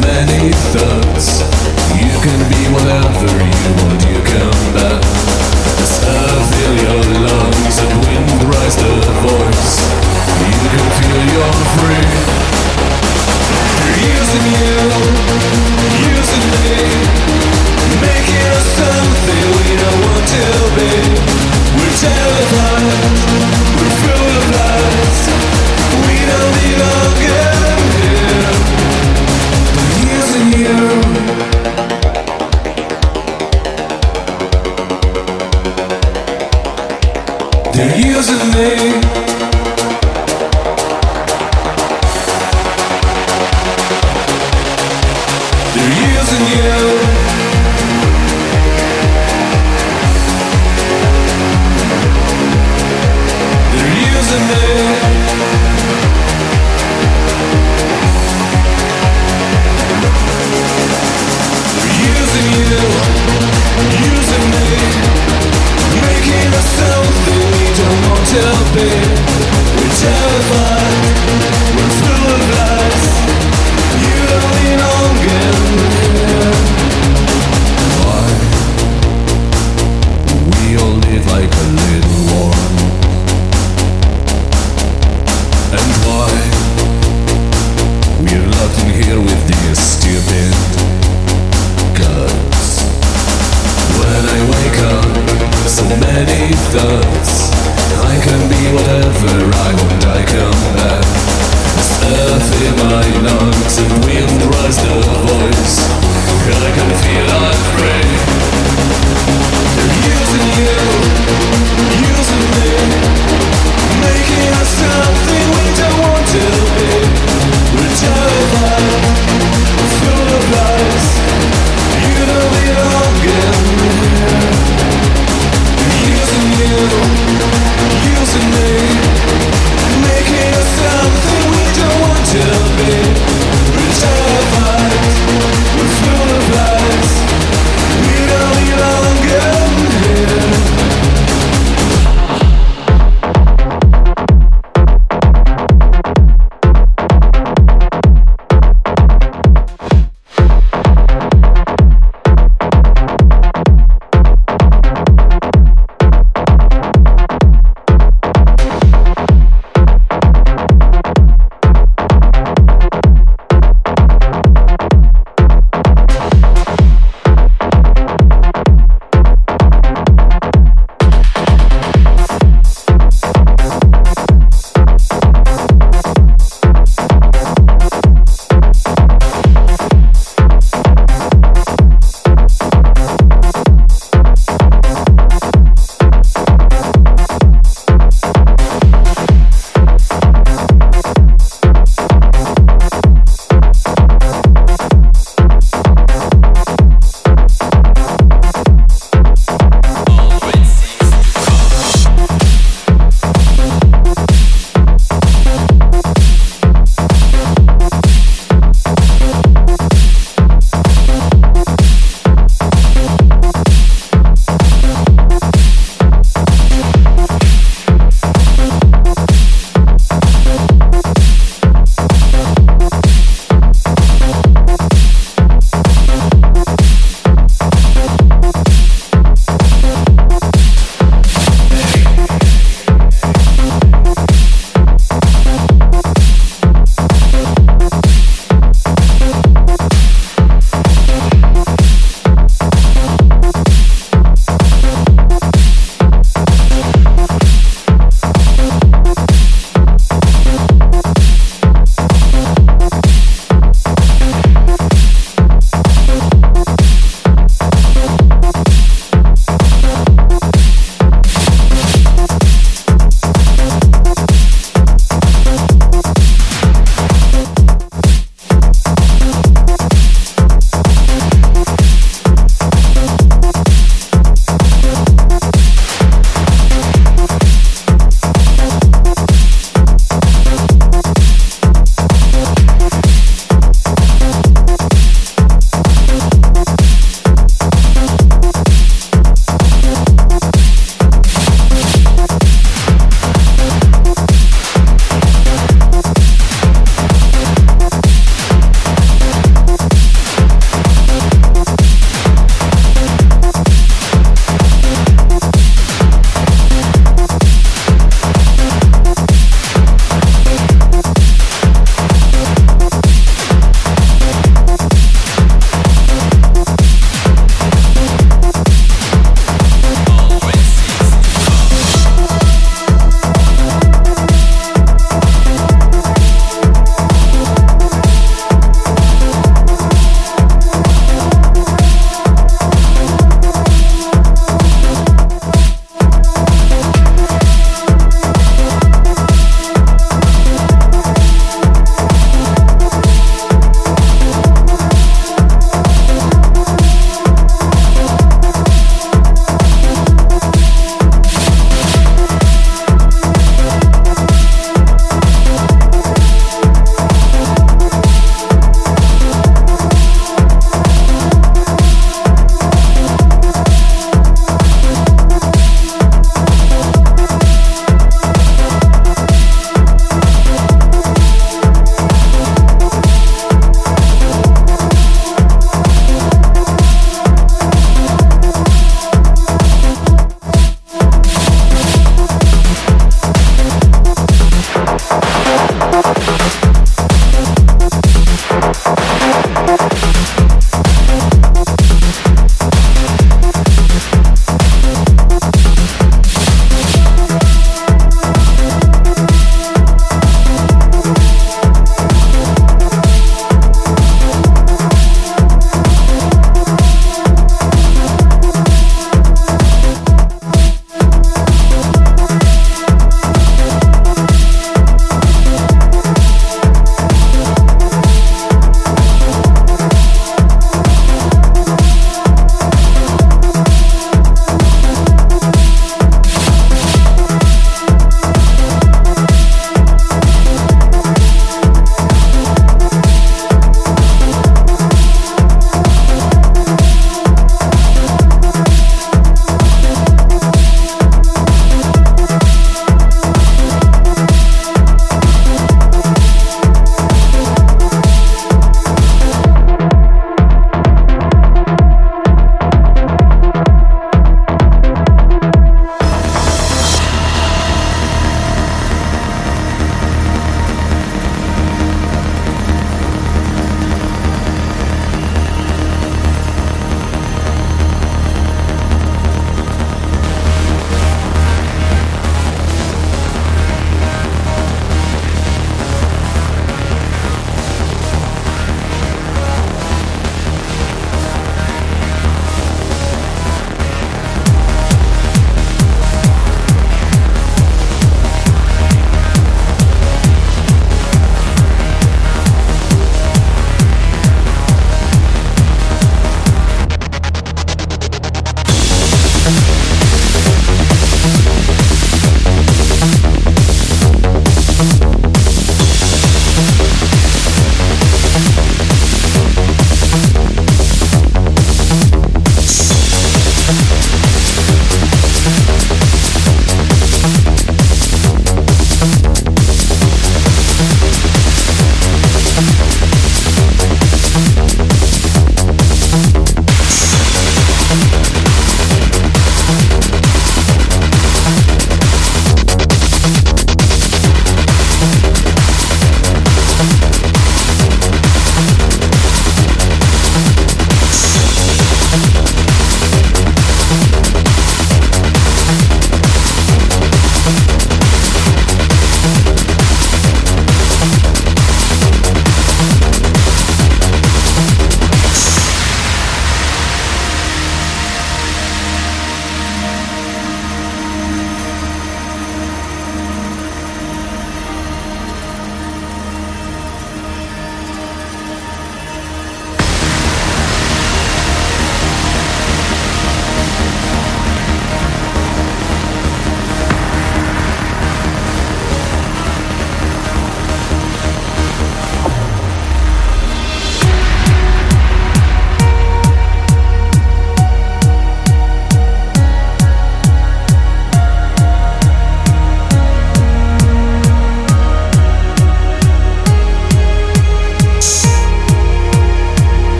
many thoughts. You can be whatever you want, you can back. The fill your lungs and wind rise the voice. You can feel you're free. They're using you, using me, making us something we don't want to be. We're terrified.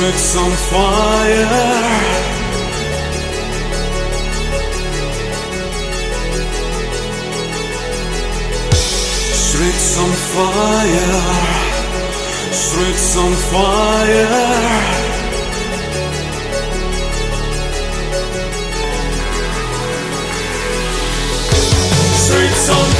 Streets on fire. Streets on fire, streets on fire. Streets on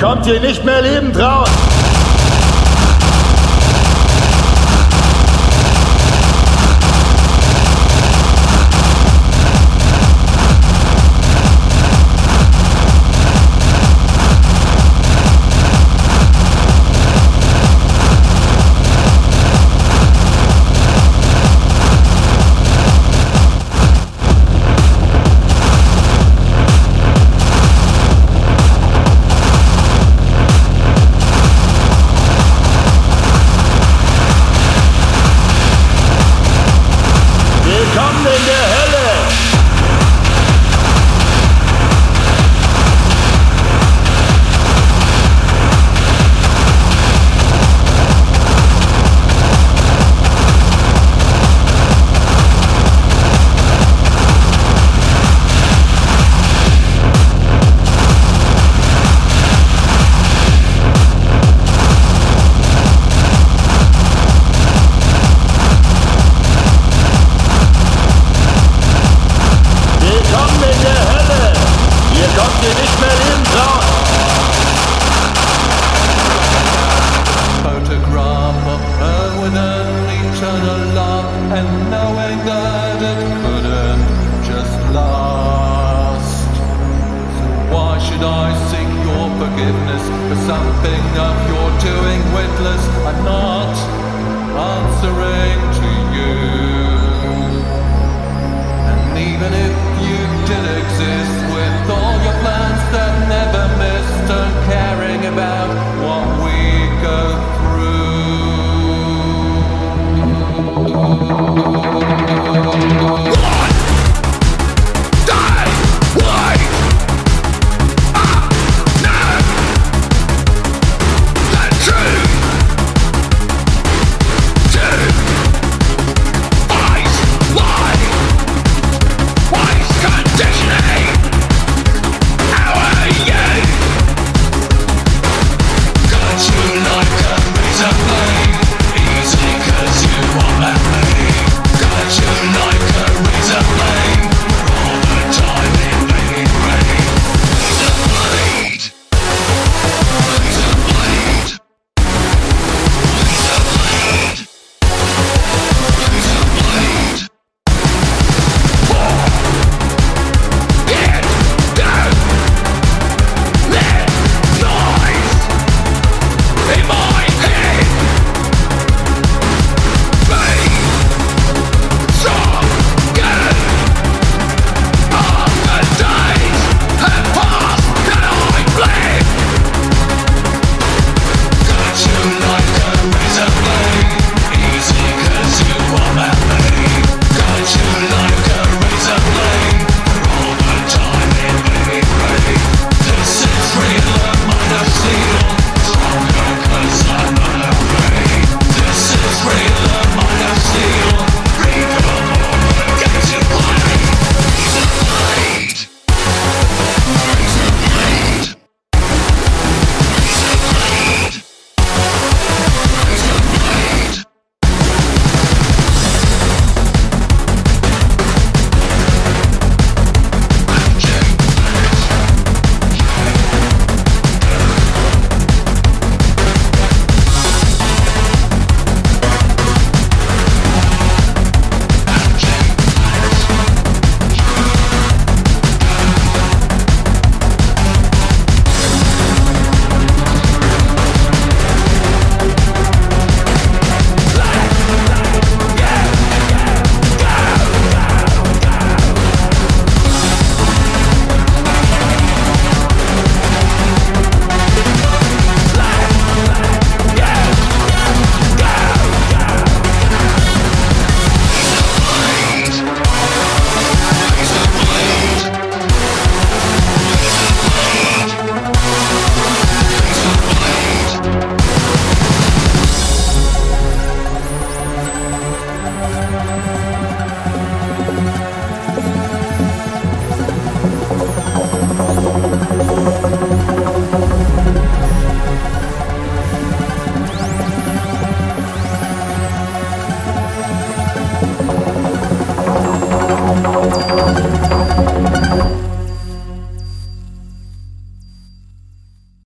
kommt hier nicht mehr